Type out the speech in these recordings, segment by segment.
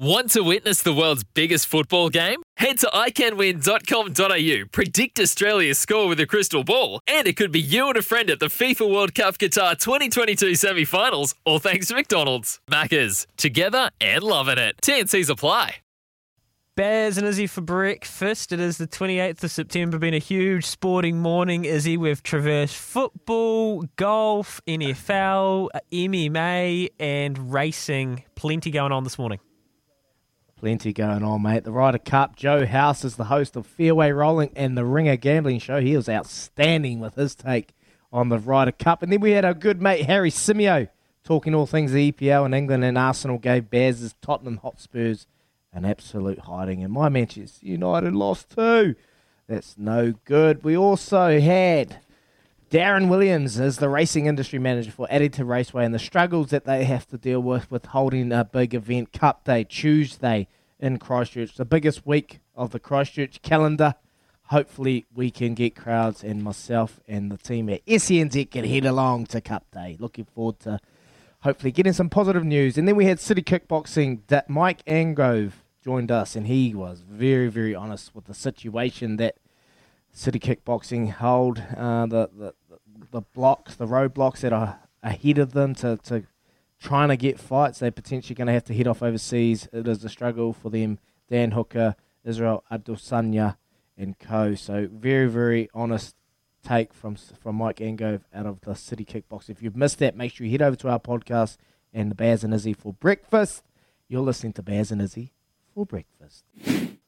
Want to witness the world's biggest football game? Head to iCanWin.com.au, predict Australia's score with a crystal ball, and it could be you and a friend at the FIFA World Cup Qatar 2022 semi finals, all thanks to McDonald's. Maccas, together and loving it. TNC's apply. Bears and Izzy for breakfast. It is the 28th of September, been a huge sporting morning, Izzy. We've traversed football, golf, NFL, MMA, and racing. Plenty going on this morning. Plenty going on, mate. The Ryder Cup. Joe House is the host of Fairway Rolling and the Ringer Gambling Show. He was outstanding with his take on the Ryder Cup. And then we had our good mate Harry Symeou talking all things EPL in England and Arsenal gave Bears' Tottenham Hotspurs an absolute hiding. And my Manchester United lost too. That's no good. We also had Darren Williams as the racing industry manager for Addington Raceway and the struggles that they have to deal with with holding a big event, Cup Day, Tuesday in Christchurch, the biggest week of the Christchurch calendar. Hopefully, we can get crowds and myself and the team at SENZ can head along to Cup Day. Looking forward to hopefully getting some positive news. And then we had City Kickboxing that Mike Angove joined us, and he was very, very honest with the situation that City Kickboxing hold, uh, the, the the blocks, the roadblocks that are ahead of them to, to trying to get fights. They're potentially going to have to head off overseas. It is a struggle for them. Dan Hooker, Israel Adesanya, and co. So very, very honest take from from Mike Angove out of the City Kickbox. If you've missed that, make sure you head over to our podcast and the Bears and Izzy for breakfast. You're listening to Bears and Izzy for breakfast.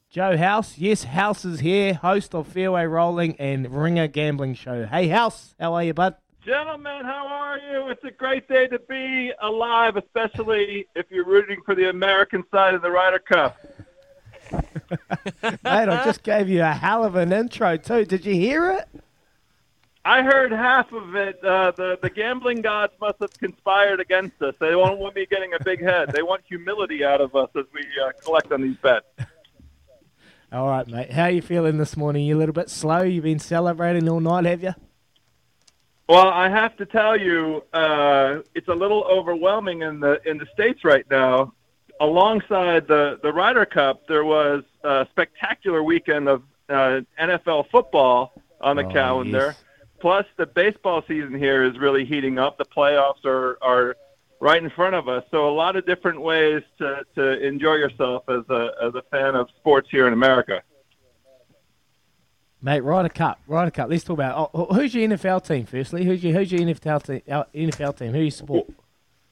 Joe House, yes, House is here, host of Fairway Rolling and Ringer Gambling Show. Hey, House, how are you, bud? Gentlemen, how are you? It's a great day to be alive, especially if you're rooting for the American side of the Ryder Cup. Mate, I just gave you a hell of an intro too. Did you hear it? I heard half of it. Uh, the the gambling gods must have conspired against us. They don't want me getting a big head. They want humility out of us as we uh, collect on these bets. All right, mate. How are you feeling this morning? You a little bit slow? You've been celebrating all night, have you? Well, I have to tell you, uh, it's a little overwhelming in the in the states right now. Alongside the the Ryder Cup, there was a spectacular weekend of uh, NFL football on the Oh, calendar. yes. Plus, the baseball season here is really heating up. The playoffs are are right in front of us. So, a lot of different ways to to enjoy yourself as a as a fan of sports here in America. Mate, Ryder Cup, Ryder Cup. Let's talk about. Oh, who's your NFL team? Firstly, who's your who's your NFL team? uh, NFL team? Who you support?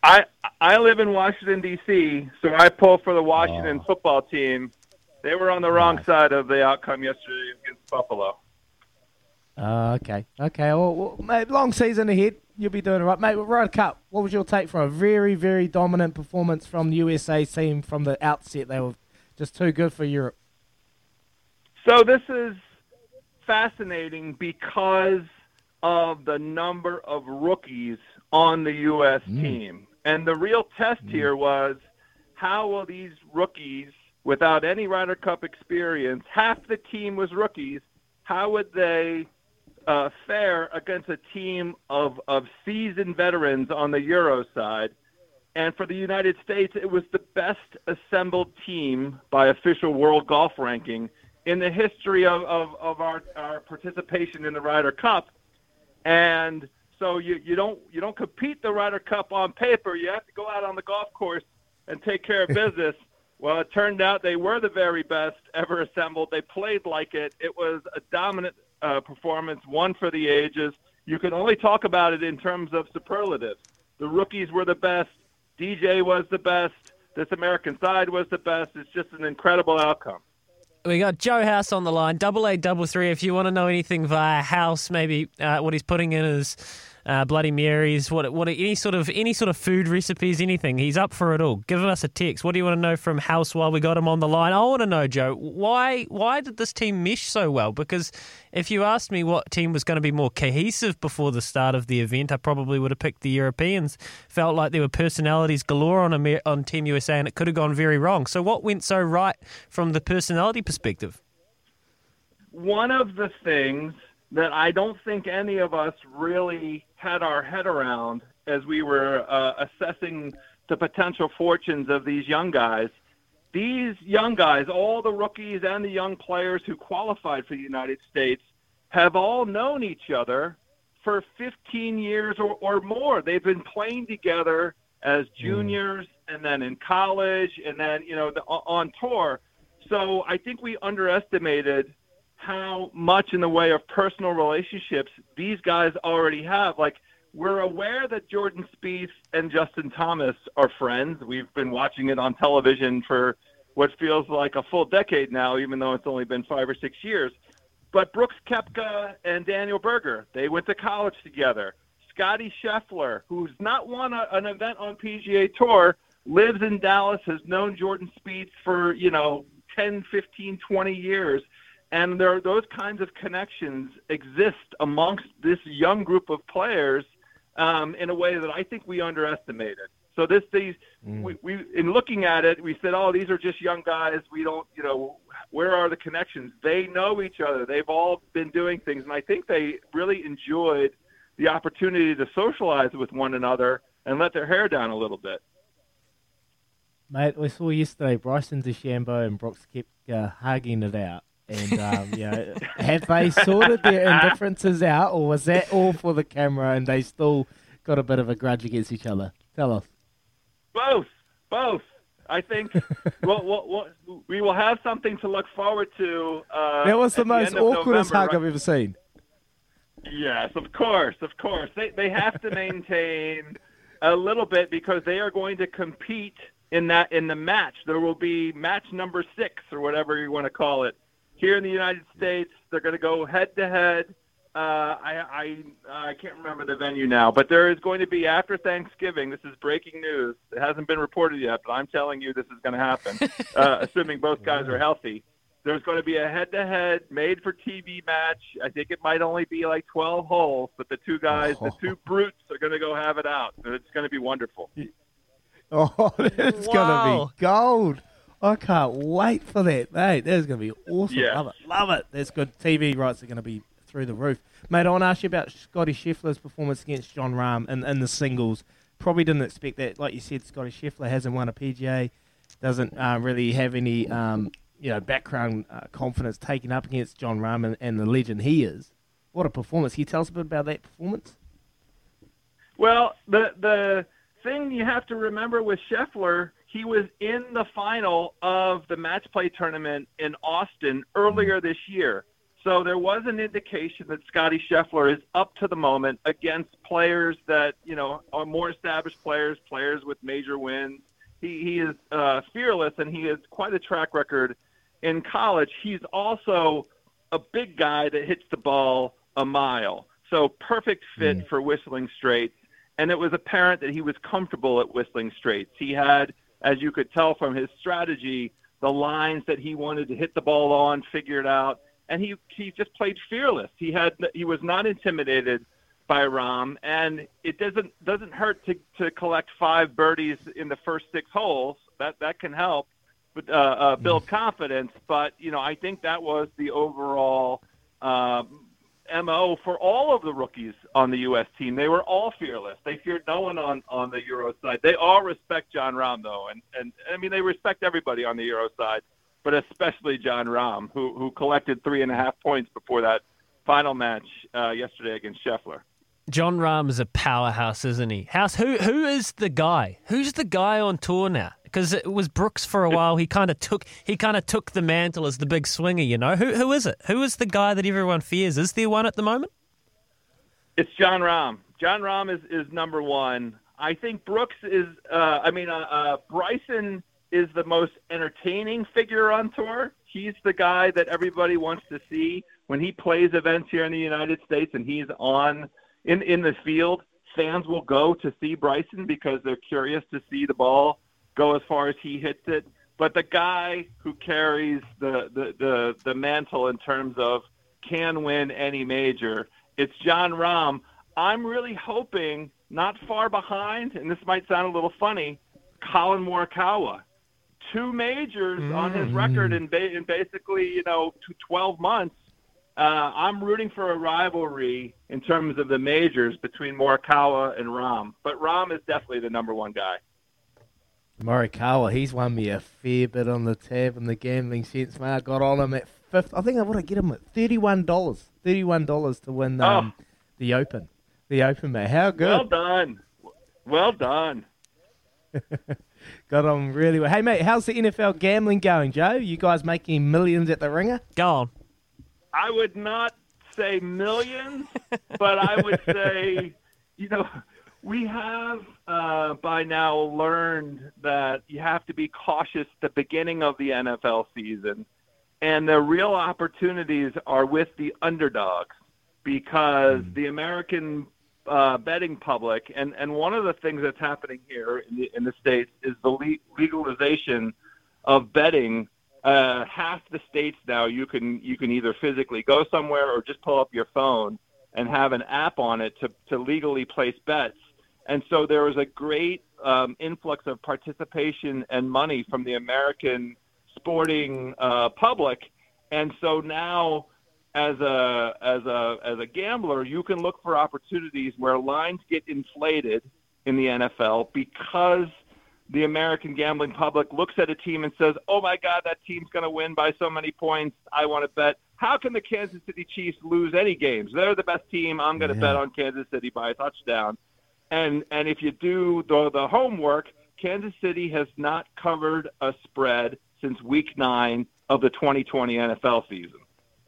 I I live in Washington D.C., so I pull for the Washington football team. They were on the wrong side of the outcome yesterday against Buffalo. Oh, okay, okay. Well, well, mate, long season ahead. You'll be doing it right, mate. With Ryder Cup, what was your take from a very, very dominant performance from the USA team from the outset? They were just too good for Europe. So this is fascinating because of the number of rookies on the U.S. team. And the real test here was how will these rookies, without any Ryder Cup experience, half the team was rookies, how would they uh, fare against a team of, of seasoned veterans on the Euro side? And for the United States, it was the best assembled team by official world golf ranking in the history of, of, of our, our participation in the Ryder Cup. And so you, you don't you don't compete the Ryder Cup on paper. You have to go out on the golf course and take care of business. well, it turned out they were the very best ever assembled. They played like it. It was a dominant uh, performance, one for the ages. You can only talk about it in terms of superlatives. The rookies were the best. DJ was the best. This American side was the best. It's just an incredible outcome. We got Joe House on the line, double eight double three. If you want to know anything via House, maybe uh, what he's putting in is uh, Bloody Marys, what what any sort of any sort of food recipes, anything. He's up for it all. Give us a text. What do you want to know from House while we got him on the line? I want to know, Joe, why why did this team mesh so well? Because if you asked me what team was going to be more cohesive before the start of the event, I probably would have picked the Europeans. Felt like there were personalities galore on a, on Team USA, and it could have gone very wrong. So what went so right from the personality perspective? One of the things that I don't think any of us really had our head around as we were uh, assessing the potential fortunes of these young guys. These young guys, all the rookies and the young players who qualified for the United States, have all known each other for 15 years or, or more. They've been playing together as mm. juniors mm. and then in college and then, you know, the, on tour. So I think we underestimated how much in the way of personal relationships these guys already have. Like we're aware that Jordan Spieth and Justin Thomas are friends. We've been watching it on television for what feels like a full decade now, even though it's only been five or six years. But Brooks Koepka and Daniel Berger, they went to college together. Scotty Scheffler, who's not won a, an event on PGA Tour, lives in Dallas, has known Jordan Spieth for, you know, 10, 15, 20 years and there those kinds of connections exist amongst this young group of players um, in a way that I think we underestimated. So this these mm. we, we in looking at it, we said, oh, these are just young guys. We don't, you know, where are the connections? They know each other. They've all been doing things, and I think they really enjoyed the opportunity to socialize with one another and let their hair down a little bit. Mate, we saw yesterday Bryson DeChambeau and Brooks Koepka hugging it out. And um, you know, have they sorted their indifferences out, or was that all for the camera, and they still got a bit of a grudge against each other? Tell us. Both, both. I think we'll, we'll, we will have something to look forward to. Uh, that was the most the awkwardest hug right? I've ever seen. Yes, of course, of course. They they have to maintain a little bit because they are going to compete in that in the match. There will be match number six or whatever you want to call it here in the United States. They're going to go head to head. Uh, I, I I can't remember the venue now, but there is going to be after Thanksgiving. This is breaking news. It hasn't been reported yet, but I'm telling you this is going to happen, uh, assuming both guys are healthy. There's going to be a head-to-head made-for-TV match. I think it might only be like 12 holes, but the two guys, the two brutes, are going to go have it out. It's going to be wonderful. Oh, it's wow. going to be gold. I can't wait for that, mate. That is going to be awesome. Yeah. Love it. Love it. That's good. TV rights are going to be through the roof. Mate, I want to ask you about Scotty Scheffler's performance against Jon Rahm in, in the singles. Probably didn't expect that. Like you said, Scotty Scheffler hasn't won a PGA, doesn't uh, really have any um, you know background uh, confidence taking up against Jon Rahm and, and the legend he is. What a performance. Can you tell us a bit about that performance? Well, the the thing you have to remember with Scheffler he was in the final of the match play tournament in Austin earlier mm-hmm. this year. So there was an indication that Scotty Scheffler is up to the moment against players that, you know, are more established players, players with major wins. He, he is uh, fearless and he has quite a track record in college. He's also a big guy that hits the ball a mile. So perfect fit mm. for Whistling Straits. And it was apparent that he was comfortable at Whistling Straits. He had – as you could tell from his strategy, the lines that he wanted to hit the ball on, figured out, and he he just played fearless. He had he was not intimidated by Rahm, and it doesn't doesn't hurt to to collect five birdies in the first six holes. That that can help, but uh, uh, build confidence. But you know, I think that was the overall. Uh, mo for all of the rookies on the U.S. team. They were all fearless. They feared no one on on the Euro side. They all respect Jon Rahm though, and and I mean they respect everybody on the Euro side, but especially Jon Rahm, who who collected three and a half points before that final match uh, yesterday against Scheffler. Jon Rahm is a powerhouse, isn't he? House, who who is the guy? Who's the guy on tour now? Because it was Brooks for a while. He kind of took he kind of took the mantle as the big swinger. You know who who is it? Who is the guy that everyone fears? Is there one at the moment? It's Jon Rahm. Jon Rahm is is number one. I think Brooks is. Uh, I mean, uh, uh, Bryson is the most entertaining figure on tour. He's the guy that everybody wants to see when he plays events here in the United States and he's on in in the field, fans will go to see Bryson because they're curious to see the ball go as far as he hits it. But the guy who carries the the the, the mantle in terms of can win any major, it's Jon Rahm. I'm really hoping not far behind, and this might sound a little funny, Collin Morikawa. Two majors mm. on his record in, ba- in basically, you know, 12 months uh, I'm rooting for a rivalry in terms of the majors between Morikawa and Rahm, but Rahm is definitely the number one guy. Morikawa, he's won me a fair bit on the tab in the gambling sense, man. I got on him at fifth. I think I would have get him at thirty-one dollars. Thirty-one dollars to win um, oh. the Open. The Open, mate. How good? Well done. Well done. got on really well. Hey, mate, how's the NFL gambling going, Joe? You guys making millions at the ringer? Go on. I would not say millions, but I would say, you know, we have uh, by now learned that you have to be cautious at the beginning of the NFL season, and the real opportunities are with the underdogs because mm. the American uh, betting public, and, and one of the things that's happening here in the, in the states is the le- legalization of betting uh, half the states now you can you can either physically go somewhere or just pull up your phone and have an app on it to to legally place bets. And so there was a great um, influx of participation and money from the American sporting uh, public. And so now, as a as a as a gambler, you can look for opportunities where lines get inflated in the NFL because the American gambling public looks at a team and says, "Oh my God, that team's going to win by so many points. I want to bet." How can the Kansas City Chiefs lose any games? They're the best team. I'm going to yeah. bet on Kansas City by a touchdown. And and if you do the the homework, Kansas City has not covered a spread since Week Nine of the 2020 NFL season.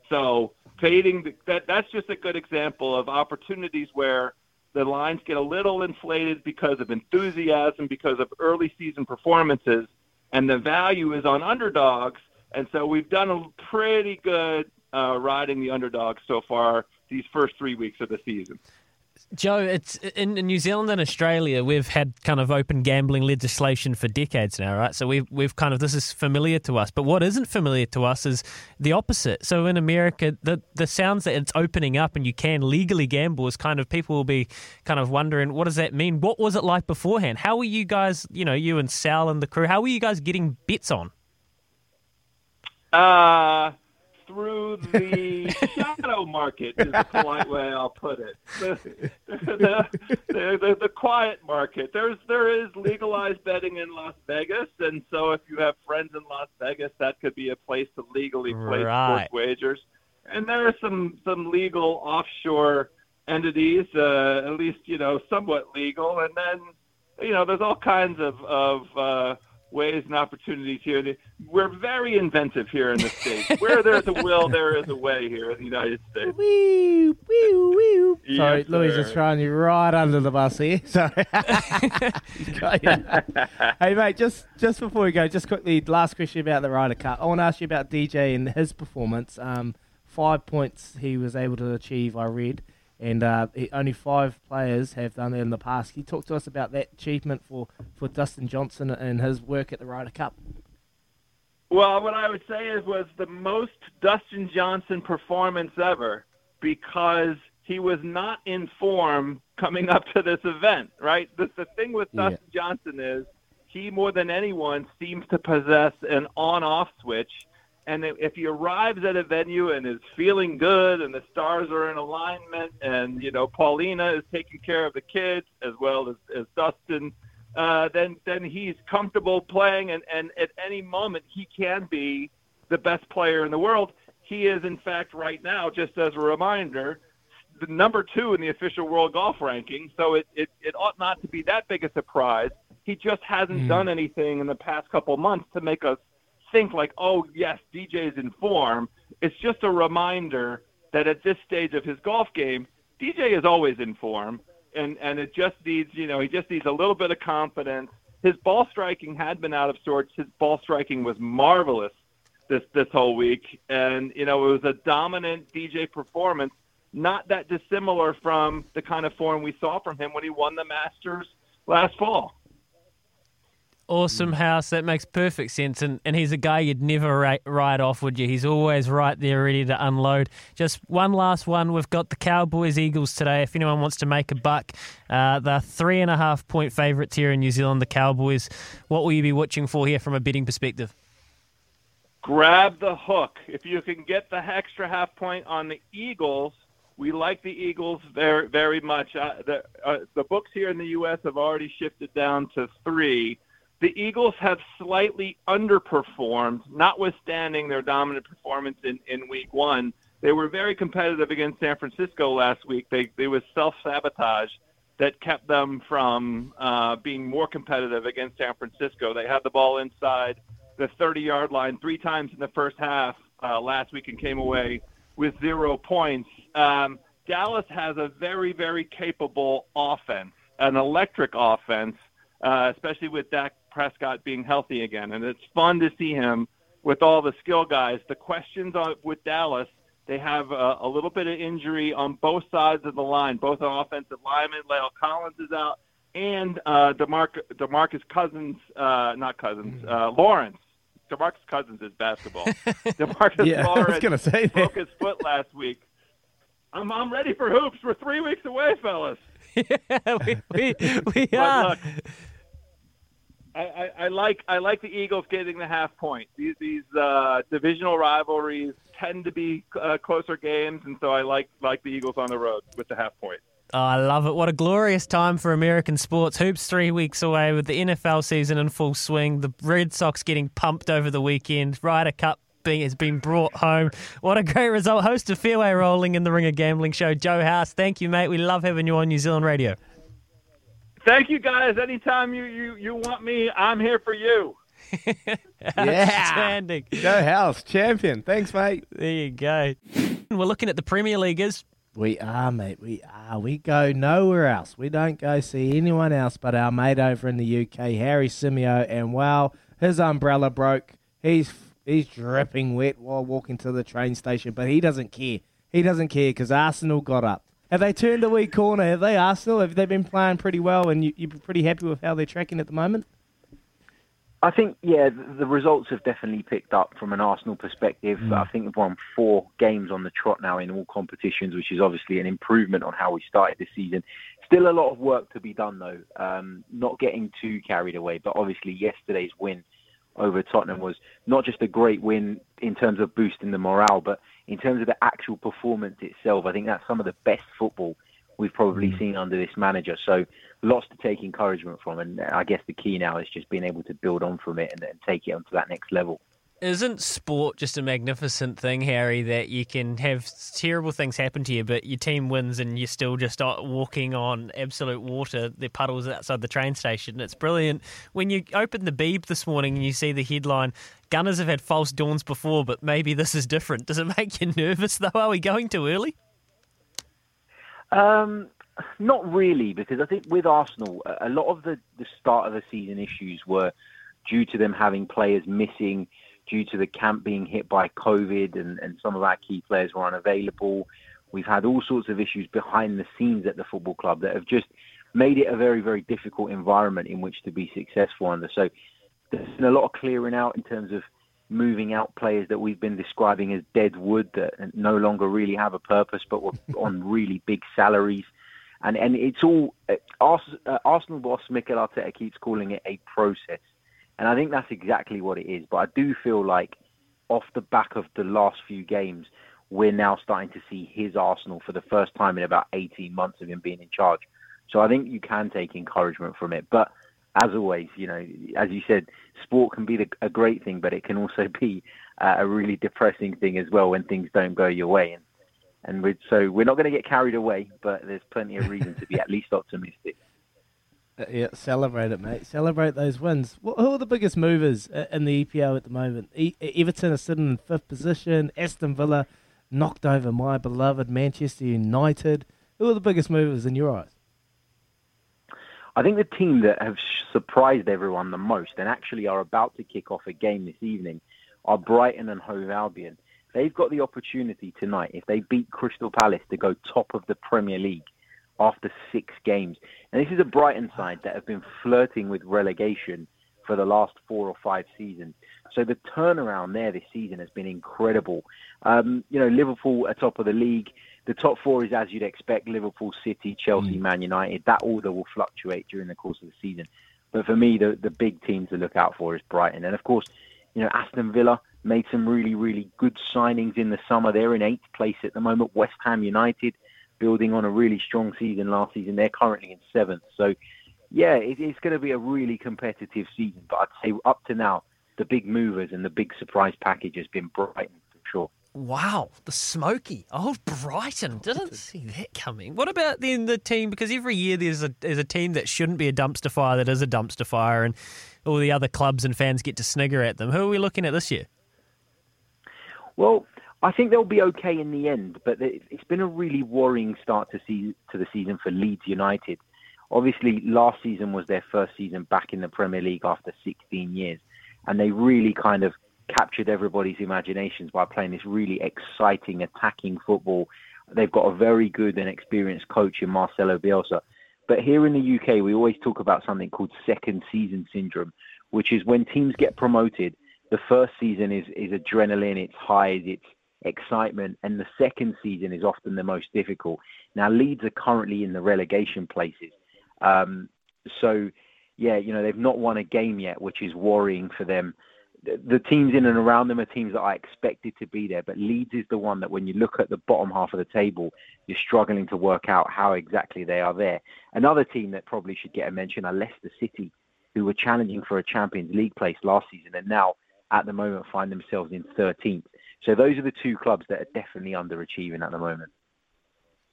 So fading that that's just a good example of opportunities where the lines get a little inflated because of enthusiasm, because of early season performances, and the value is on underdogs. And so we've done a pretty good uh, riding the underdogs so far these first three weeks of the season. Joe, it's in, New Zealand and Australia. We've had kind of open gambling legislation for decades now, right? So we've we've kind of this is familiar to us. But what isn't familiar to us is the opposite. So in America, the the sounds that it's opening up and you can legally gamble is kind of people will be kind of wondering what does that mean? What was it like beforehand? How were you guys, you know, you and Sal and the crew? How were you guys getting bets on? Uh through the shadow market is the polite way I'll put it. The, the, the, the, the quiet market. There's there is legalized betting in Las Vegas, and so if you have friends in Las Vegas, that could be a place to legally place right. sports wagers. And there are some some legal offshore entities, uh, at least you know somewhat legal, and then you know there's all kinds of of uh, ways and opportunities here. We're very inventive here in the States. Where there's a will, there is a way here in the United States. Wee, wee, wee. Yes, Sorry, Louis is throwing you right under the bus here. Sorry. hey, mate, just, just before we go, just quickly, last question about the Ryder Cup. I want to ask you about DJ and his performance. Um, five points he was able to achieve, I read and uh, only five players have done that in the past. Can you talk to us about that achievement for, for Dustin Johnson and his work at the Ryder Cup? Well, what I would say is was the most Dustin Johnson performance ever because he was not in form coming up to this event, right? The, the thing with yeah. Dustin Johnson is he more than anyone seems to possess an on-off switch And if he arrives at a venue and is feeling good and the stars are in alignment and, you know, Paulina is taking care of the kids as well as, as Dustin, uh, then, then he's comfortable playing. And, and at any moment, he can be the best player in the world. He is, in fact, right now, just as a reminder, the number two in the official world golf ranking. So it, it, it ought not to be that big a surprise. He just hasn't mm. done anything in the past couple months to make us think like, oh yes, DJ's in form. It's just a reminder that at this stage of his golf game, DJ is always in form, and and it just needs you know he just needs a little bit of confidence. His ball striking had been out of sorts. His ball striking was marvelous this this whole week, and you know it was a dominant DJ performance not that dissimilar from the kind of form we saw from him when he won the Masters last fall. Awesome house. That makes perfect sense. And, and he's a guy you'd never write off, would you? He's always right there, ready to unload. Just one last one. We've got the Cowboys Eagles today. If anyone wants to make a buck, uh, they're three and a half point favourites here in New Zealand, the Cowboys. What will you be watching for here from a betting perspective? Grab the hook. If you can get the extra half point on the Eagles, we like the Eagles very, very much. Uh, the, uh, the books here in the U.S. have already shifted down to three. The Eagles have slightly underperformed, notwithstanding their dominant performance in, in week one. They were very competitive against San Francisco last week. They, they was self sabotage that kept them from uh, being more competitive against San Francisco. They had the ball inside the 30 yard line three times in the first half uh, last week and came away with zero points. Um, Dallas has a very, very capable offense, an electric offense, uh, especially with Dak Prescott being healthy again. And it's fun to see him with all the skill guys. The questions on, with Dallas, they have a, a little bit of injury on both sides of the line, both on offensive linemen. La'el Collins is out, and uh, DeMarc- DeMarcus Cousins, uh, not Cousins, uh, Lawrence DeMarcus Cousins is basketball. DeMarcus yeah, Lawrence I was say broke his foot last week. I'm I'm ready for hoops. We're three weeks away, fellas. yeah, we we, we are. I, I, like I like the Eagles getting the half point. These these uh, divisional rivalries tend to be uh, closer games, and so I like like the Eagles on the road with the half point. Oh, I love it. What a glorious time for American sports. Hoops three weeks away with the NFL season in full swing. The Red Sox getting pumped over the weekend. Ryder Cup being, has been brought home. What a great result. Host of Fairway Rolling in the Ringer Gambling Show, Joe House. Thank you, mate. We love having you on New Zealand radio. Thank you, guys. Anytime you, you, you want me, I'm here for you. Outstanding. Joe House, champion. Thanks, mate. There you go. We're looking at the Premier Leaguers. We are, mate. We are. We go nowhere else. We don't go see anyone else but our mate over in the UK, Harry Symeou. And wow, his umbrella broke. He's he's dripping wet while walking to the train station, but he doesn't care. He doesn't care because Arsenal got up. Have they turned a weak corner? Have they, Arsenal? Have they been playing pretty well and you, you're pretty happy with how they're tracking at the moment? I think, yeah, the results have definitely picked up from an Arsenal perspective. Mm. I think we've won four games on the trot now in all competitions, which is obviously an improvement on how we started this season. Still a lot of work to be done, though. Um, not getting too carried away, but obviously yesterday's win over Tottenham was not just a great win in terms of boosting the morale, but in terms of the actual performance itself. I think that's some of the best football we've probably mm. seen under this manager. So lots to take encouragement from, and I guess the key now is just being able to build on from it and, and take it onto that next level. Isn't sport just a magnificent thing, Harry, that you can have terrible things happen to you, but your team wins and you're still just walking on absolute water, the puddles outside the train station? It's brilliant. When you open the Beeb this morning and you see the headline, Gunners have had false dawns before, but maybe this is different. Does it make you nervous, though? Are we going too early? Um, not really, because I think with Arsenal, a lot of the, the start of the season issues were due to them having players missing, due to the camp being hit by COVID, and, and some of our key players were unavailable. We've had all sorts of issues behind the scenes at the football club that have just made it a very, very difficult environment in which to be successful under. So there's been a lot of clearing out in terms of moving out players that we've been describing as dead wood that no longer really have a purpose, but were on really big salaries. And and it's all uh, Arsenal boss Mikel Arteta keeps calling it a process, and I think that's exactly what it is. But I do feel like off the back of the last few games, we're now starting to see his Arsenal for the first time in about 18 months of him being in charge. So I think you can take encouragement from it. But as always, you know, as you said, sport can be the, a great thing, but it can also be uh, a really depressing thing as well when things don't go your way. And and we're, so we're not going to get carried away, but there's plenty of reason to be at least optimistic. Uh, yeah, celebrate it, mate. Celebrate those wins. Who are the biggest movers uh, in the EPL at the moment? E- Everton are sitting in fifth position. Aston Villa knocked over my beloved Manchester United. Who are the biggest movers in your eyes? I think the team that have surprised everyone the most and actually are about to kick off a game this evening are Brighton and Hove Albion. They've got the opportunity tonight, if they beat Crystal Palace, to go top of the Premier League after six games. And this is a Brighton side that have been flirting with relegation for the last four or five seasons. So the turnaround there this season has been incredible. Um, you know, Liverpool are top of the league. The top four is as you'd expect: Liverpool, City, Chelsea, mm. Man United. That order will fluctuate during the course of the season. But for me, the the big team to look out for is Brighton, and of course, you know Aston Villa made some really really good signings in the summer. They're in eighth place at the moment. West Ham United building on a really strong season last season. They're currently in seventh. So yeah, it, it's going to be a really competitive season. But I'd say up to now, the big movers and the big surprise package has been Brighton for sure. Wow, the smoky old Brighton didn't see that coming. What about then the team? Because every year there's a there's a team that shouldn't be a dumpster fire that is a dumpster fire, and all the other clubs and fans get to snigger at them. Who are we looking at this year? Well, I think they'll be okay in the end, but it's been a really worrying start to see to the season for Leeds United. Obviously, last season was their first season back in the Premier League after 16 years, and they really kind of captured everybody's imaginations by playing this really exciting attacking football. They've got a very good and experienced coach in Marcelo Bielsa. But here in the UK, we always talk about something called second season syndrome, which is when teams get promoted, the first season is, is adrenaline, it's highs, it's excitement, and the second season is often the most difficult. Now, Leeds are currently in the relegation places. Um, so, yeah, you know, they've not won a game yet, which is worrying for them. The, the teams in and around them are teams that I expected to be there, but Leeds is the one that when you look at the bottom half of the table, you're struggling to work out how exactly they are there. Another team that probably should get a mention are Leicester City, who were challenging for a Champions League place last season and now at the moment find themselves in 13th. So those are the two clubs that are definitely underachieving at the moment.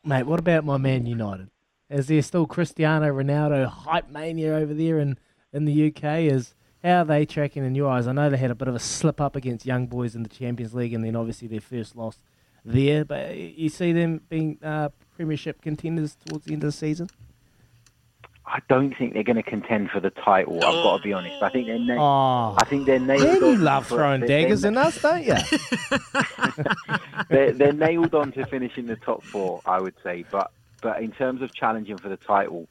Mate, what about my man United? Is there still Cristiano Ronaldo hype mania over there in, in the UK? Is how are they tracking in your eyes? I know they had a bit of a slip up against Young Boys in the Champions League, and then obviously their first loss there. But you see them being uh, Premiership contenders towards the end of the season. I don't think they're going to contend for the title. I've got to be honest. I think they're. Na- oh, I think they're nailed. Man, you love throwing daggers in us, don't you? they're, they're nailed on to finishing the top four, I would say. But but in terms of challenging for the title,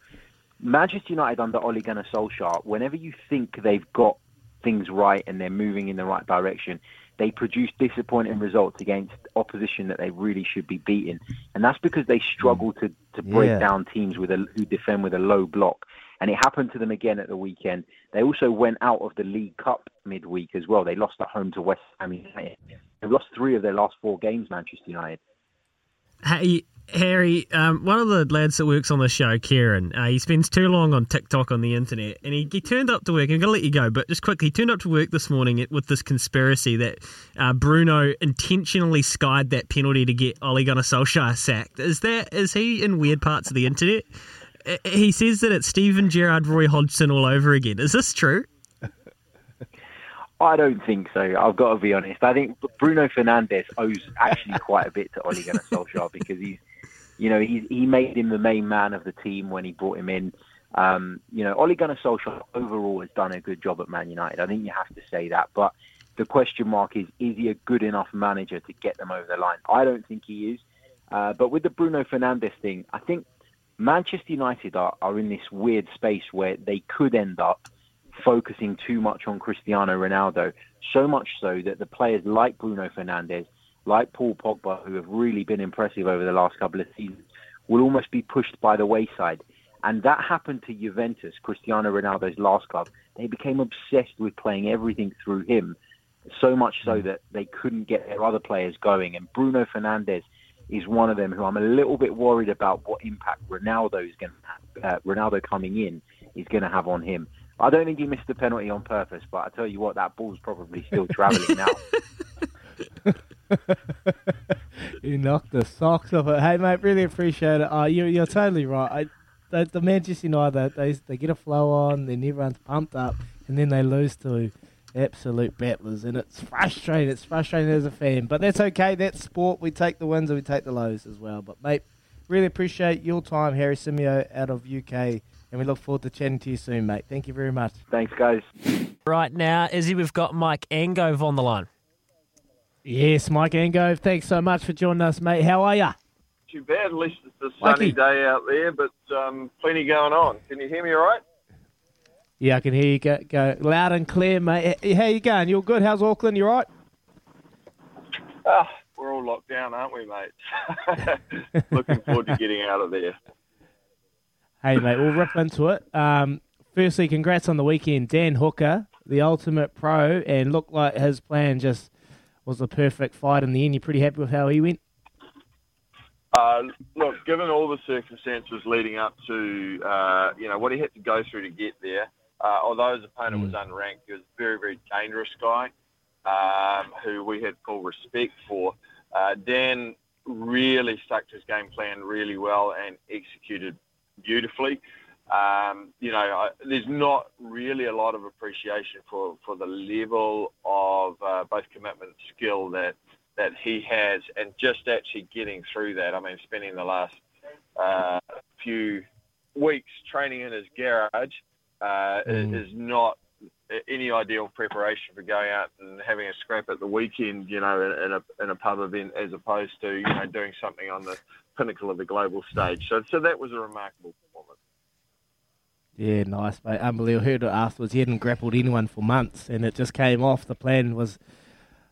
Manchester United under Ole Gunnar Solskjaer, whenever you think they've got things right and they're moving in the right direction, they produce disappointing results against opposition that they really should be beating, and that's because they struggle to to break yeah. down teams with a who defend with a low block. And it happened to them again at the weekend. They also went out of the League Cup midweek as well. They lost at home to West Ham United. They've lost three of their last four games, Manchester United. Hey, Harry, um, one of the lads that works on the show, Kieran, uh, he spends too long on TikTok on the internet, and he, he turned up to work. I'm going to let you go, but just quickly, he turned up to work this morning with this conspiracy that uh, Bruno intentionally skied that penalty to get Ole Gunnar Solskjaer sacked. Is that is he in weird parts of the internet? He says that it's Steven Gerrard, Roy Hodgson all over again. Is this true? I don't think so. I've got to be honest. I think Bruno Fernandes owes actually quite a bit to Ole Gunnar Solskjaer because he's you know, he he made him the main man of the team when he brought him in. Um, you know, Ole Gunnar Solskjaer overall has done a good job at Man United. I think you have to say that. But the question mark is, is he a good enough manager to get them over the line? I don't think he is. Uh, but with the Bruno Fernandes thing, I think Manchester United are, are in this weird space where they could end up focusing too much on Cristiano Ronaldo, so much so that the players like Bruno Fernandes like Paul Pogba, who have really been impressive over the last couple of seasons, will almost be pushed by the wayside. And that happened to Juventus, Cristiano Ronaldo's last club. They became obsessed with playing everything through him. So much so that they couldn't get their other players going. And Bruno Fernandes is one of them who I'm a little bit worried about what impact Ronaldo is going to have, uh, Ronaldo coming in is going to have on him. I don't think he missed the penalty on purpose, but I tell you what, that ball's probably still travelling now. you knocked the socks off it. Hey, mate, really appreciate it. Uh, you, you're totally right. I, the, the Manchester United, they, they get a flow on, then everyone's pumped up, and then they lose to absolute battlers, and it's frustrating. It's frustrating as a fan, but that's okay. That's sport. We take the wins and we take the lows as well. But, mate, really appreciate your time, Harry Symeou, out of UK, and we look forward to chatting to you soon, mate. Thank you very much. Thanks, guys. Right now, Izzy, we've got Mike Angove on the line. Yes, Mike Angove, thanks so much for joining us, mate. How are you? Too bad, at least it's a sunny Mikey. day out there, but um, plenty going on. Can you hear me all right? Yeah, I can hear you go, go loud and clear, mate. How you going? You all good? How's Auckland? You all right? Ah, we're all locked down, aren't we, mate? Looking forward to getting out of there. Hey, mate, we'll rip into it. Um, firstly, congrats on the weekend. Dan Hooker, the ultimate pro, and looked like his plan just was the perfect fight in the end. You're pretty happy with how he went? Uh, look, given all the circumstances leading up to, uh, you know, what he had to go through to get there, uh, although his opponent was unranked, he was a very, very dangerous guy um, who we had full respect for. Uh, Dan really stuck to his game plan really well and executed beautifully. Um, you know, I, there's not really a lot of appreciation for, for the level of uh, both commitment and skill that that he has, and just actually getting through that. I mean, spending the last uh, few weeks training in his garage uh, Mm. is not any ideal preparation for going out and having a scrap at the weekend, you know, in, in a in a pub event, as opposed to you know doing something on the pinnacle of the global stage. So, so that was a remarkable. Yeah, nice, mate. Unbelievable. Heard it afterwards. He hadn't grappled anyone for months, and it just came off. The plan was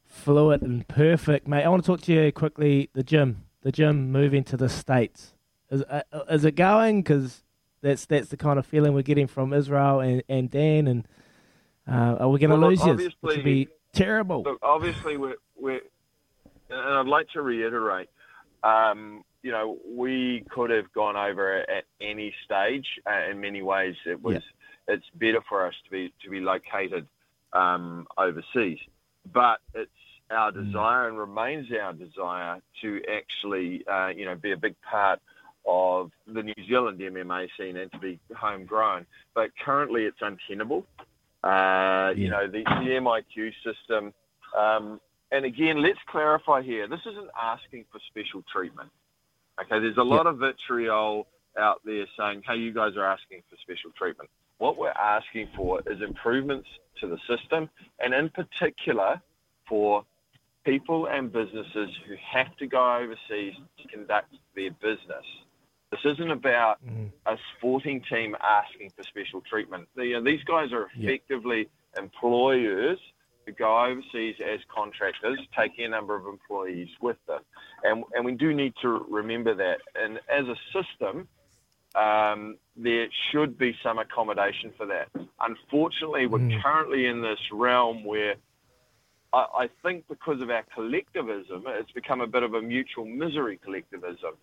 fluid and perfect, mate. I want to talk to you quickly. The gym, the gym moving to the states. Is uh, is it going? Because that's that's the kind of feeling we're getting from Israel and, and Dan. And uh, are we going to Well, lose you? Which would be terrible. Look, obviously, we're, we're and I'd like to reiterate, um, you know, we could have gone over at any stage. Uh, in many ways, it was it's better for us to be to be located um, overseas, but it's our desire and remains our desire to actually, uh, you know, be a big part of the New Zealand MMA scene and to be homegrown. But currently, it's untenable. Uh, You know, the, the MIQ system. Um, and again, let's clarify here. This isn't asking for special treatment. Okay, there's a lot of vitriol out there saying, "Hey, you guys are asking for special treatment." What we're asking for is improvements to the system, and in particular, for people and businesses who have to go overseas to conduct their business. This isn't about a sporting team asking for special treatment. The, uh, these guys are effectively employers go overseas as contractors, taking a number of employees with them. And, and we do need to remember that. And as a system, um, there should be some accommodation for that. Unfortunately, we're currently in this realm where I, I think because of our collectivism, it's become a bit of a mutual misery collectivism.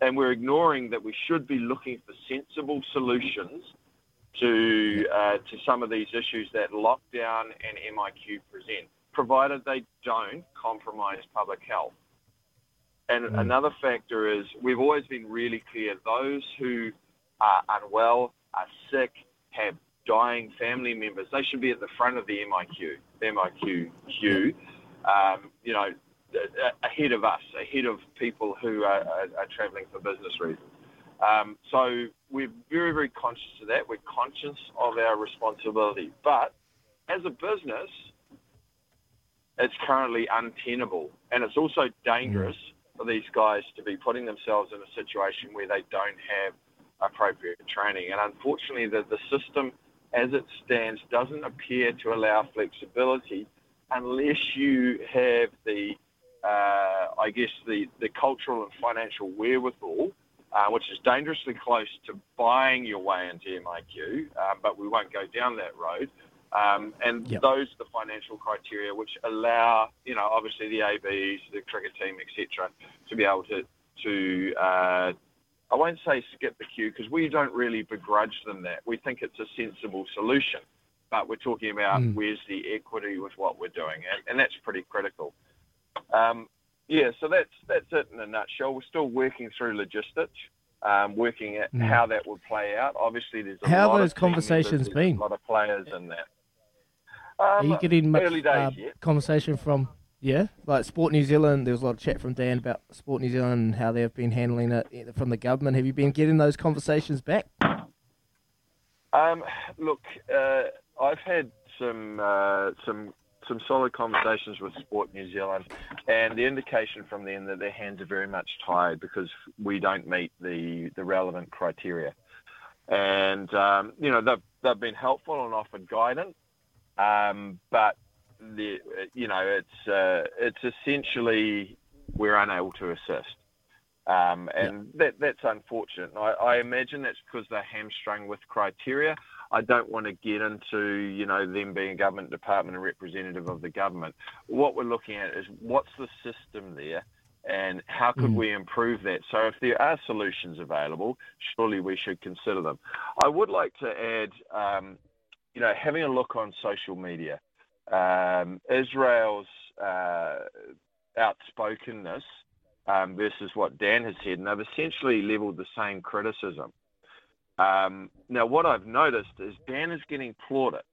And we're ignoring that we should be looking for sensible solutions to uh, to some of these issues that lockdown and MIQ present, provided they don't compromise public health. And another factor is we've always been really clear: those who are unwell, are sick, have dying family members, they should be at the front of the MIQ, the MIQ queue. Um, you know, ahead of us, ahead of people who are, are, are travelling for business reasons. Um, so we're very, very conscious of that. We're conscious of our responsibility. But as a business, it's currently untenable. And it's also dangerous for these guys to be putting themselves in a situation where they don't have appropriate training. And unfortunately, the, the system as it stands doesn't appear to allow flexibility unless you have the, uh, I guess, the, the cultural and financial wherewithal, uh, which is dangerously close to buying your way into MIQ, uh, but we won't go down that road. Um, and Yep. those are the financial criteria which allow, you know, obviously the ABs, the cricket team, etc., to be able to, to uh, I won't say skip the queue because we don't really begrudge them that. We think it's a sensible solution. But we're talking about Mm. where's the equity with what we're doing, and, and that's pretty critical. Um, yeah, so that's that's it in a nutshell. We're still working through logistics, um, working at Mm. how that would play out. Obviously, there's a How lot those of conversations been? A lot of players in that. Are Um, you getting much early days uh, conversation from yeah, like Sport New Zealand? There was a lot of chat from Dan about Sport New Zealand and how they've been handling it eh, from the government. Have you been getting those conversations back? Um, look, uh, I've had some uh, some some solid conversations with Sport New Zealand, and the indication from them that their hands are very much tied because we don't meet the the relevant criteria. And um, you know they've they've been helpful and offered guidance, um, but the you know it's uh, it's essentially we're unable to assist. Um, and that, that's unfortunate. I, I imagine that's because they're hamstrung with criteria. I don't want to get into, you know, them being a government department and representative of the government. What we're looking at is what's the system there and how could Mm. we improve that? So if there are solutions available, surely we should consider them. I would like to add, um, you know, having a look on social media. Um, Israel's uh, outspokenness um, versus what Dan has said, and they've essentially levelled the same criticism. Um, now, what I've noticed is Dan is getting plaudits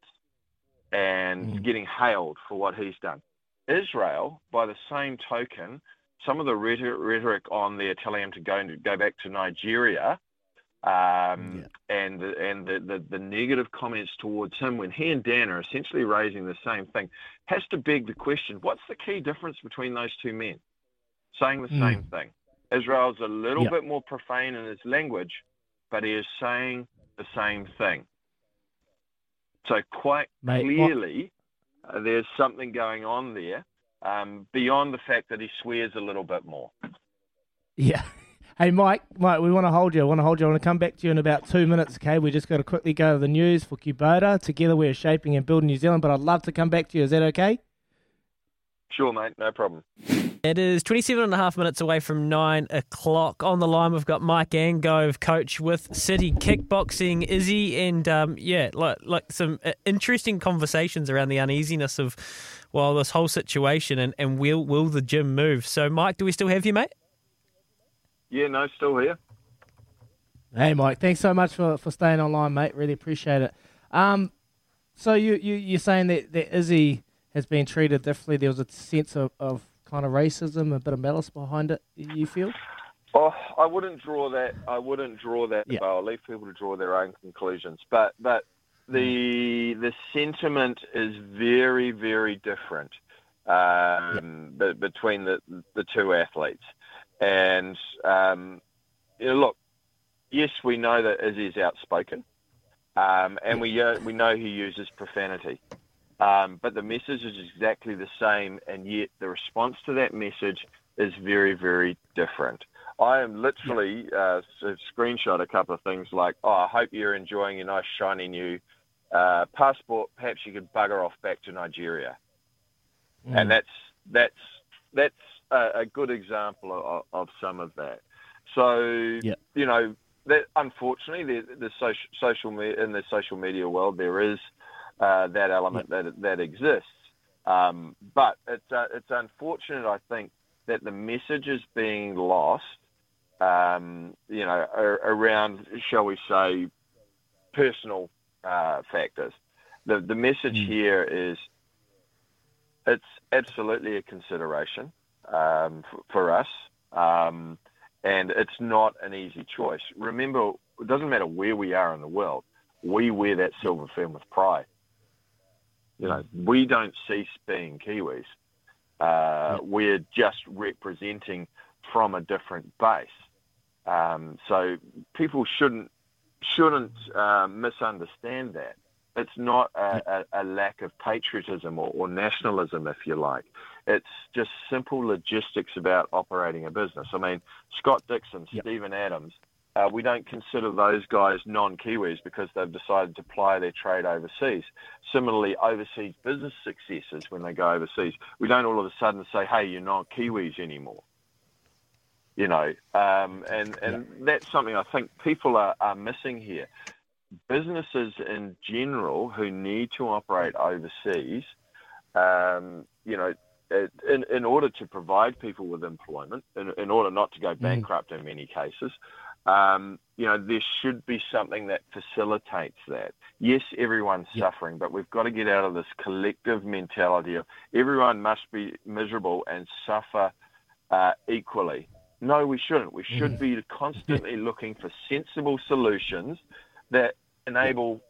and getting hailed for what he's done. Israel, by the same token, some of the rhetoric on there telling him to go go back to Nigeria, um, and the, and the, the, the negative comments towards him when he and Dan are essentially raising the same thing, has to beg the question: What's the key difference between those two men saying the Mm. same thing? Israel's a little Yeah. bit more profane in his language, but he is saying the same thing. So quite Mate, clearly, uh, there's something going on there um, beyond the fact that he swears a little bit more. Yeah. Hey, Mike, Mike, we want to hold you. I want to hold you. I want to come back to you in about two minutes, okay? We just got to quickly go to the news for Kubota. Together we're shaping and building New Zealand, but I'd love to come back to you. Is that okay? Sure, mate, no problem. It is 27 and a half minutes away from 9 o'clock. On the line, we've got Mike Angove, coach with City Kickboxing, Izzy, and um, yeah, like, like some uh, interesting conversations around the uneasiness of, well, this whole situation and, and will, will the gym move? So, Mike, do we still have you, mate? Yeah, no, still here. Hey, Mike, thanks so much for, for staying online, mate. Really appreciate it. Um, so you, you, you're saying that, that Izzy has been treated differently. There was a sense of, of kind of racism, a bit of malice behind it, you feel? Oh, I wouldn't draw that. I wouldn't draw that. Yeah. I'll leave people to draw their own conclusions. But but the the sentiment is very very different um, be- between the the two athletes. And um, you know, look, yes, we know that Izzy's outspoken, um, and we uh, we know he uses profanity. Um, but the message is exactly the same, and yet the response to that message is very, very different. I am literally uh, screenshot a couple of things like, "Oh, I hope you're enjoying your nice shiny new uh, passport. Perhaps you could bugger off back to Nigeria." And that's that's that's a, a good example of, of some of that. So Yeah. you know, that unfortunately, the, the social social me- in the social media world, there is uh, that element that that exists. Um, but it's uh, it's unfortunate, I think, that the message is being lost. Um, you know, around shall we say, personal uh, factors. The the message here is it's absolutely a consideration um, f- for us, um, and it's not an easy choice. Remember, it doesn't matter where we are in the world, we wear that silver fern with pride. You know, we don't cease being Kiwis. Uh, We're just representing from a different base. Um, so people shouldn't shouldn't uh, misunderstand that. It's not a, a, a lack of patriotism or, or nationalism, if you like. It's just simple logistics about operating a business. I mean, Scott Dixon, Steven Adams, uh, we don't consider those guys non-Kiwis because they've decided to ply their trade overseas. Similarly, overseas business successes when they go overseas, we don't all of a sudden say, "Hey, you're not Kiwis anymore." You know, um, and and yeah. that's something I think people are, are missing here. Businesses in general who need to operate overseas, um, you know, in, in order to provide people with employment, in, in order not to go mm. bankrupt mm. in many cases, um, you know, there should be something that facilitates that. Yes, everyone's suffering, but we've got to get out of this collective mentality of everyone must be miserable and suffer uh, equally. No, we shouldn't. We should mm. be constantly looking for sensible solutions that enable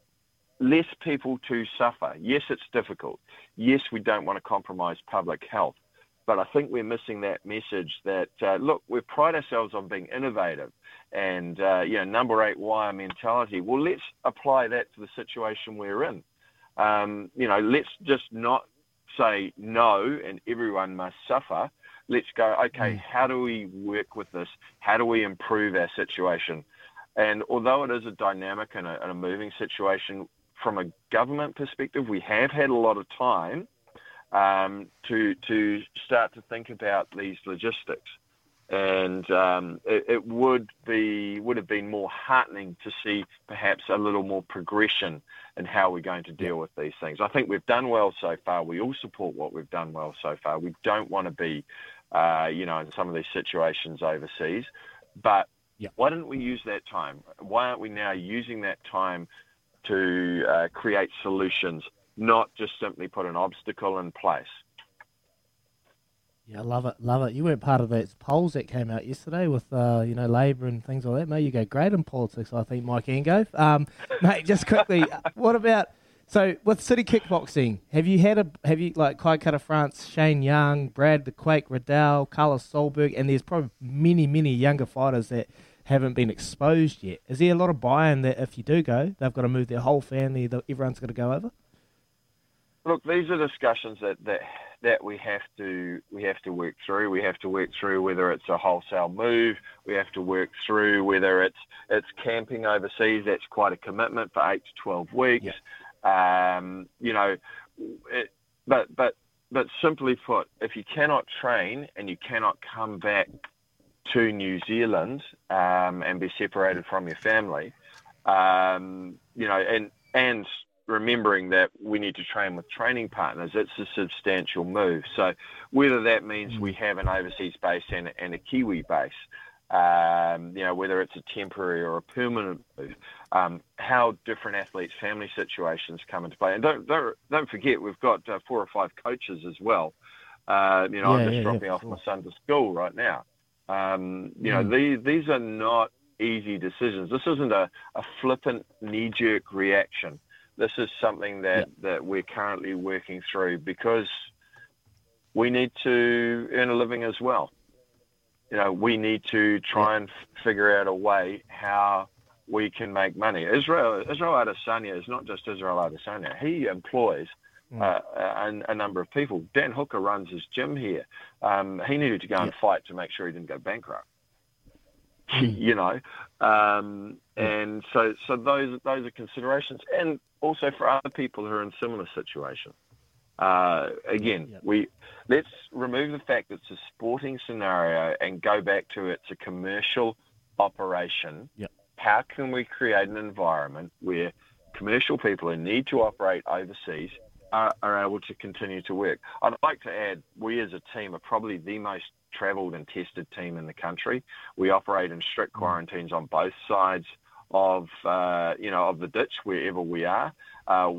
less people to suffer. Yes, it's difficult. Yes, we don't want to compromise public health. But I think we're missing that message that, uh, look, we pride ourselves on being innovative and, uh, you know, number eight wire mentality. Well, let's apply that to the situation we're in. Um, you know, let's just not say no and everyone must suffer. Let's go, okay, mm. how do we work with this? How do we improve our situation? And although it is a dynamic and a, and a moving situation, from a government perspective, we have had a lot of time um, to to start to think about these logistics, and um, it, it, would be would have been more heartening to see perhaps a little more progression in how we're going to deal with these things. I think we've done well so far. We all support what we've done well so far. We don't want to be, uh, you know, in some of these situations overseas, but why didn't we use that time? Why aren't we now using that time to uh, create solutions? Not just simply put an obstacle in place. Yeah, love it, love it. You weren't part of those polls that came out yesterday with, uh, you know, Labor and things like that. Mate, you go great in politics, I think, Mike Angove. Um, mate, just quickly, what about so with City Kickboxing? Have you had a have you like Kai Kara France, Shane Young, Brad the Quake, Riddell, Carlos Ulberg, and there's probably many many younger fighters that haven't been exposed yet. Is there a lot of buy-in that if you do go, they've got to move their whole family, everyone's got to go over? Look, these are discussions that, that that we have to we have to work through. We have to work through whether it's a wholesale move. We have to work through whether it's it's camping overseas. That's quite a commitment for eight to twelve weeks. Yeah. Um, you know, it, but but but simply put, if you cannot train and you cannot come back to New Zealand um, and be separated from your family, um, you know, and and remembering that we need to train with training partners, it's a substantial move. So whether that means we have an overseas base and, and a Kiwi base, um, you know, whether it's a temporary or a permanent move, um, how different athletes' family situations come into play. And don't don't, don't forget, we've got uh, four or five coaches as well. Uh, you know, yeah, I'm just yeah, dropping yeah, off sure. my son to school right now. Um, you mm. know, these these are not easy decisions. This isn't a, a flippant knee-jerk reaction this is something that, that we're currently working through because we need to earn a living as well. You know, we need to try and f- figure out a way how we can make money. Israel Israel Adesanya is not just Israel Adesanya. He employs mm. uh, a, a, number of people. Dan Hooker runs his gym here. Um, he needed to go and fight to make sure he didn't go bankrupt. you know, um, and so so those those are considerations, and also for other people who are in similar situations. Uh, again, yep. we let's remove the fact that it's a sporting scenario and go back to it's a commercial operation. Yep. How can we create an environment where commercial people who need to operate overseas are, are able to continue to work? I'd like to add, we as a team are probably the most travelled and tested team in the country. We operate in strict mm. quarantines on both sides of uh, you know of the ditch wherever we are. Uh,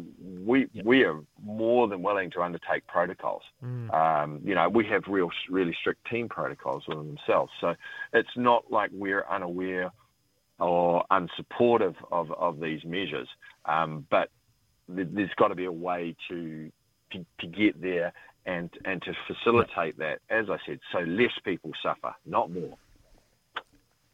we yep. we are more than willing to undertake protocols. Mm. Um, you know, we have real really strict team protocols within themselves. So it's not like we're unaware or unsupportive of, of these measures. Um, but th- there's got to be a way to, to, to get there and and to facilitate that, as I said, so less people suffer, not more.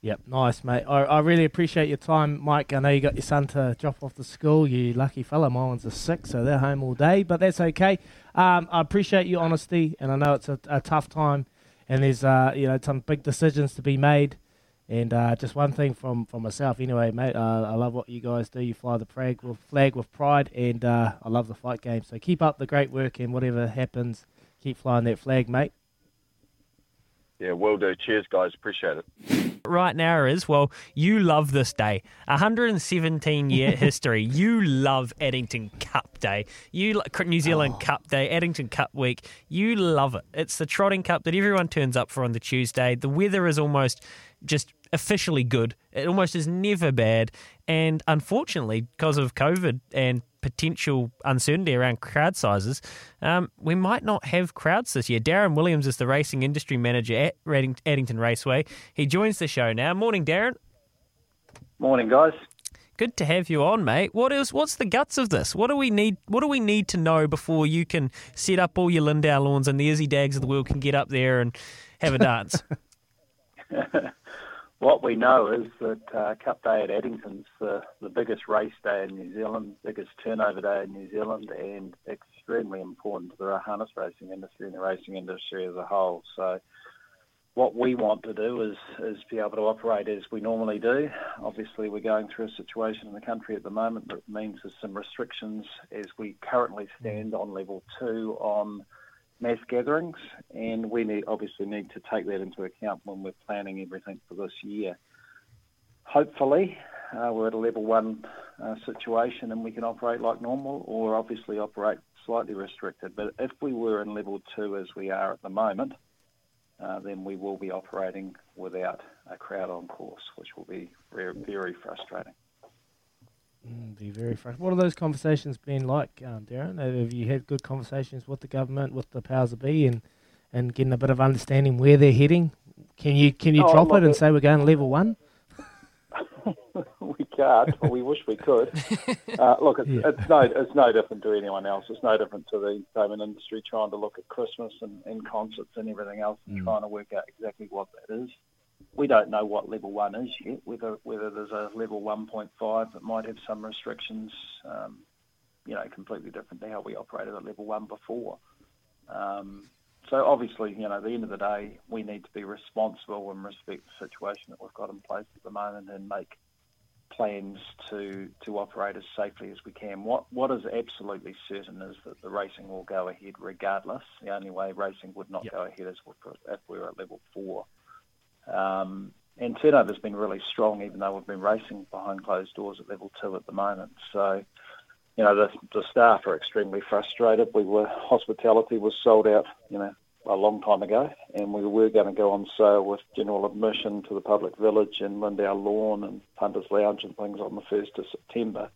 Yep, nice, mate. I, I really appreciate your time, Mike. I know you got your son to drop off to school. You lucky fella. My one's a six, so they're home all day, but that's okay. Um, I appreciate your honesty, and I know it's a, a tough time, and there's uh, you know some big decisions to be made, And uh, just one thing from, from myself, anyway, mate. Uh, I love what you guys do. You fly the flag with, flag with pride, and uh, I love the fight game. So keep up the great work, and whatever happens, keep flying that flag, mate. Yeah, will do. Cheers, guys. Appreciate it. Right now is, well, you love this day. 117 year history. You love Addington Cup Day. You New Zealand oh. Cup Day, Addington Cup Week. You love it. It's the trotting cup that everyone turns up for on the Tuesday. The weather is almost just officially good. It almost is never bad. And unfortunately, because of COVID and potential uncertainty around crowd sizes, um, we might not have crowds this year. Darren Williams is the racing industry manager at Addington Raceway. He joins the show now. Morning, Darren. Morning, guys. Good to have you on, mate. What is what's the guts of this? What do we need? What do we need to know before you can set up all your Lindauer lawns and the Izzy Dags of the world can get up there and have a dance? what we know is that uh, Cup Day at Addington's the, the biggest race day in New Zealand, biggest turnover day in New Zealand, and extremely important to the harness racing industry and the racing industry as a whole. So, what we want to do is is be able to operate as we normally do. Obviously, we're going through a situation in the country at the moment that means there's some restrictions as we currently stand on level two on mass gatherings, and we need, obviously need to take that into account when we're planning everything for this year. Hopefully, uh, we're at a level one uh, situation and we can operate like normal, or obviously operate slightly restricted. But if we were in level two as we are at the moment, uh, then we will be operating without a crowd on course, which will be very, very frustrating. Mm, be very frustrating. What have those conversations been like, um, Darren? Have you had good conversations with the government, with the powers that be, and and getting a bit of understanding where they're heading? Can you can you oh, drop it and say we're going level one? we can't. Well, we wish we could. Uh, look, it's, yeah. it's, no it's no different to anyone else. It's no different to the entertainment industry trying to look at Christmas and, and concerts and everything else and mm. trying to work out exactly what that is we don't know what level one is yet. Whether whether there's a level 1.5 that might have some restrictions, um, you know, completely different to how we operated at level one before. Um, so obviously, you know, at the end of the day, we need to be responsible and respect the situation that we've got in place at the moment and make plans to to operate as safely as we can. What what is absolutely certain is that the racing will go ahead regardless. The only way racing would not yep. go ahead is if we were at level four. Um, and turnover's been really strong, even though we've been racing behind closed doors at level two at the moment. So, you know, the, the staff are extremely frustrated. We were hospitality was sold out, you know, a long time ago, and we were going to go on sale with general admission to the public village and Lindauer Lawn and Punters Lounge and things on the first of September,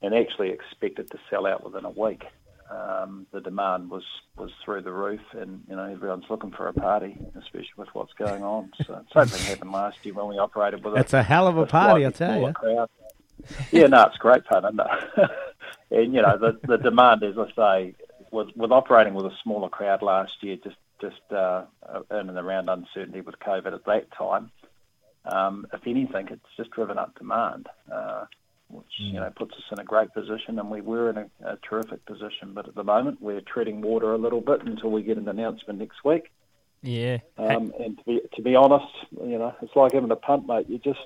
and actually expected to sell out within a week um, the demand was was through the roof, and you know everyone's looking for a party, especially with what's going on. So same thing happened last year when we operated with. It's a, a hell of a party, I tell you. Crowd. Yeah, no, it's great fun, isn't it? and you know the the demand, as I say, with with operating with a smaller crowd last year, just just uh, in and around uncertainty with COVID at that time. Um, if anything, it's just driven up demand. Uh, which you know puts us in a great position, and we were in a, a, terrific position. But at the moment, we're treading water a little bit until we get an announcement next week. Yeah. Um, and to be to be honest, you know, it's like having a punt, mate. You just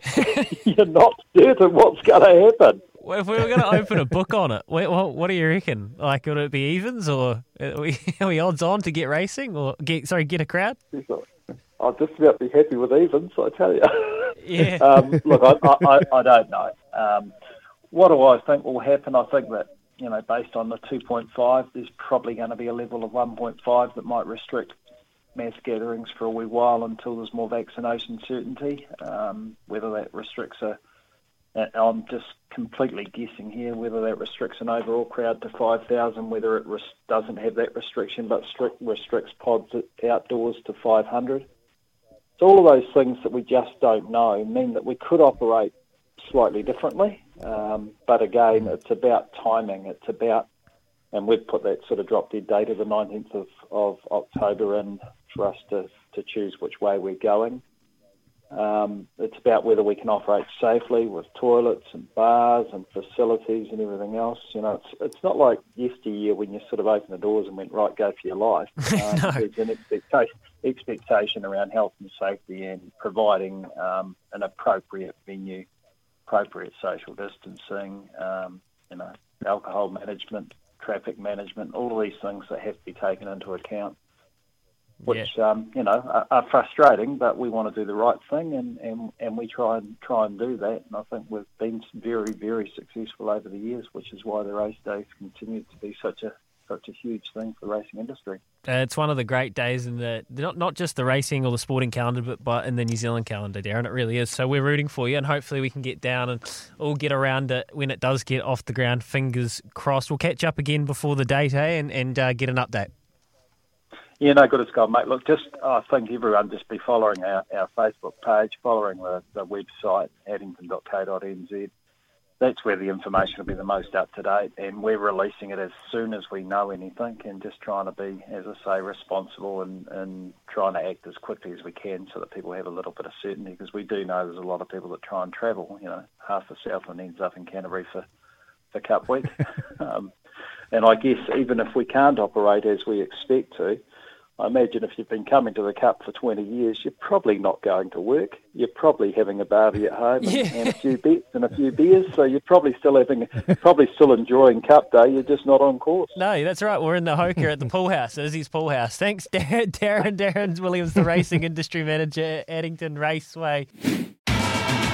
you're not certain what's going to happen. Well, if we were going to open a book on it, what, what, do you reckon? Like, would it be evens, or are we, are we odds on to get racing, or get sorry, get a crowd? I'd just about be happy with evens, I tell you. Yeah. um, look, I, I, I, don't know. Um, what do I think will happen? I think that, you know, based on the 2.5, there's probably going to be a level of 1.5 that might restrict mass gatherings for a wee while until there's more vaccination certainty. Um, whether that restricts a, I'm just completely guessing here, whether that restricts an overall crowd to 5,000, whether it res- doesn't have that restriction but strict, restricts pods outdoors to 500. So all of those things that we just don't know mean that we could operate slightly differently. Um, but again, it's about timing. It's about, and we've put that sort of drop dead date of the 19th of, of October in for us to, to choose which way we're going. Um, it's about whether we can operate safely with toilets and bars and facilities and everything else. You know, it's it's not like yesteryear when you sort of opened the doors and went right, go for your life. Um, No. There's an expectation expectation around health and safety and providing um, an appropriate venue, appropriate social distancing. Um, you know, alcohol management, traffic management, all of these things that have to be taken into account which um, you know are, are frustrating, but we want to do the right thing, and, and, and we try and try and do that. And I think we've been very very successful over the years, which is why the race days continue to be such a such a huge thing for the racing industry. Uh, it's one of the great days in the not not just the racing or the sporting calendar, but but in the New Zealand calendar, Darren. It really is. So we're rooting for you, and hopefully we can get down and all get around it when it does get off the ground. Fingers crossed. We'll catch up again before the date, eh, and and uh, get an update. Yeah, no, good as gold, mate. Look, just I think everyone just be following our, our Facebook page, following the, the website, addington.co.nz. That's where the information will be the most up to date, and we're releasing it as soon as we know anything, and just trying to be, as I say, responsible and, and trying to act as quickly as we can so that people have a little bit of certainty, because we do know there's a lot of people that try and travel. You know, half the south Southland ends up in Canterbury for, for Cup Week. um, and I guess even if we can't operate as we expect to, I imagine if you've been coming to the Cup for 20 years, you're probably not going to work. You're probably having a barbie at home and, Yeah. and a few bets and a few beers. So you're probably still having, probably still enjoying Cup Day. You're just not on course. No, that's right. We're in the Hoker at the pool house, Izzy's pool house. Thanks, Darren. Darren, Darren Williams, the racing industry manager at Addington Raceway.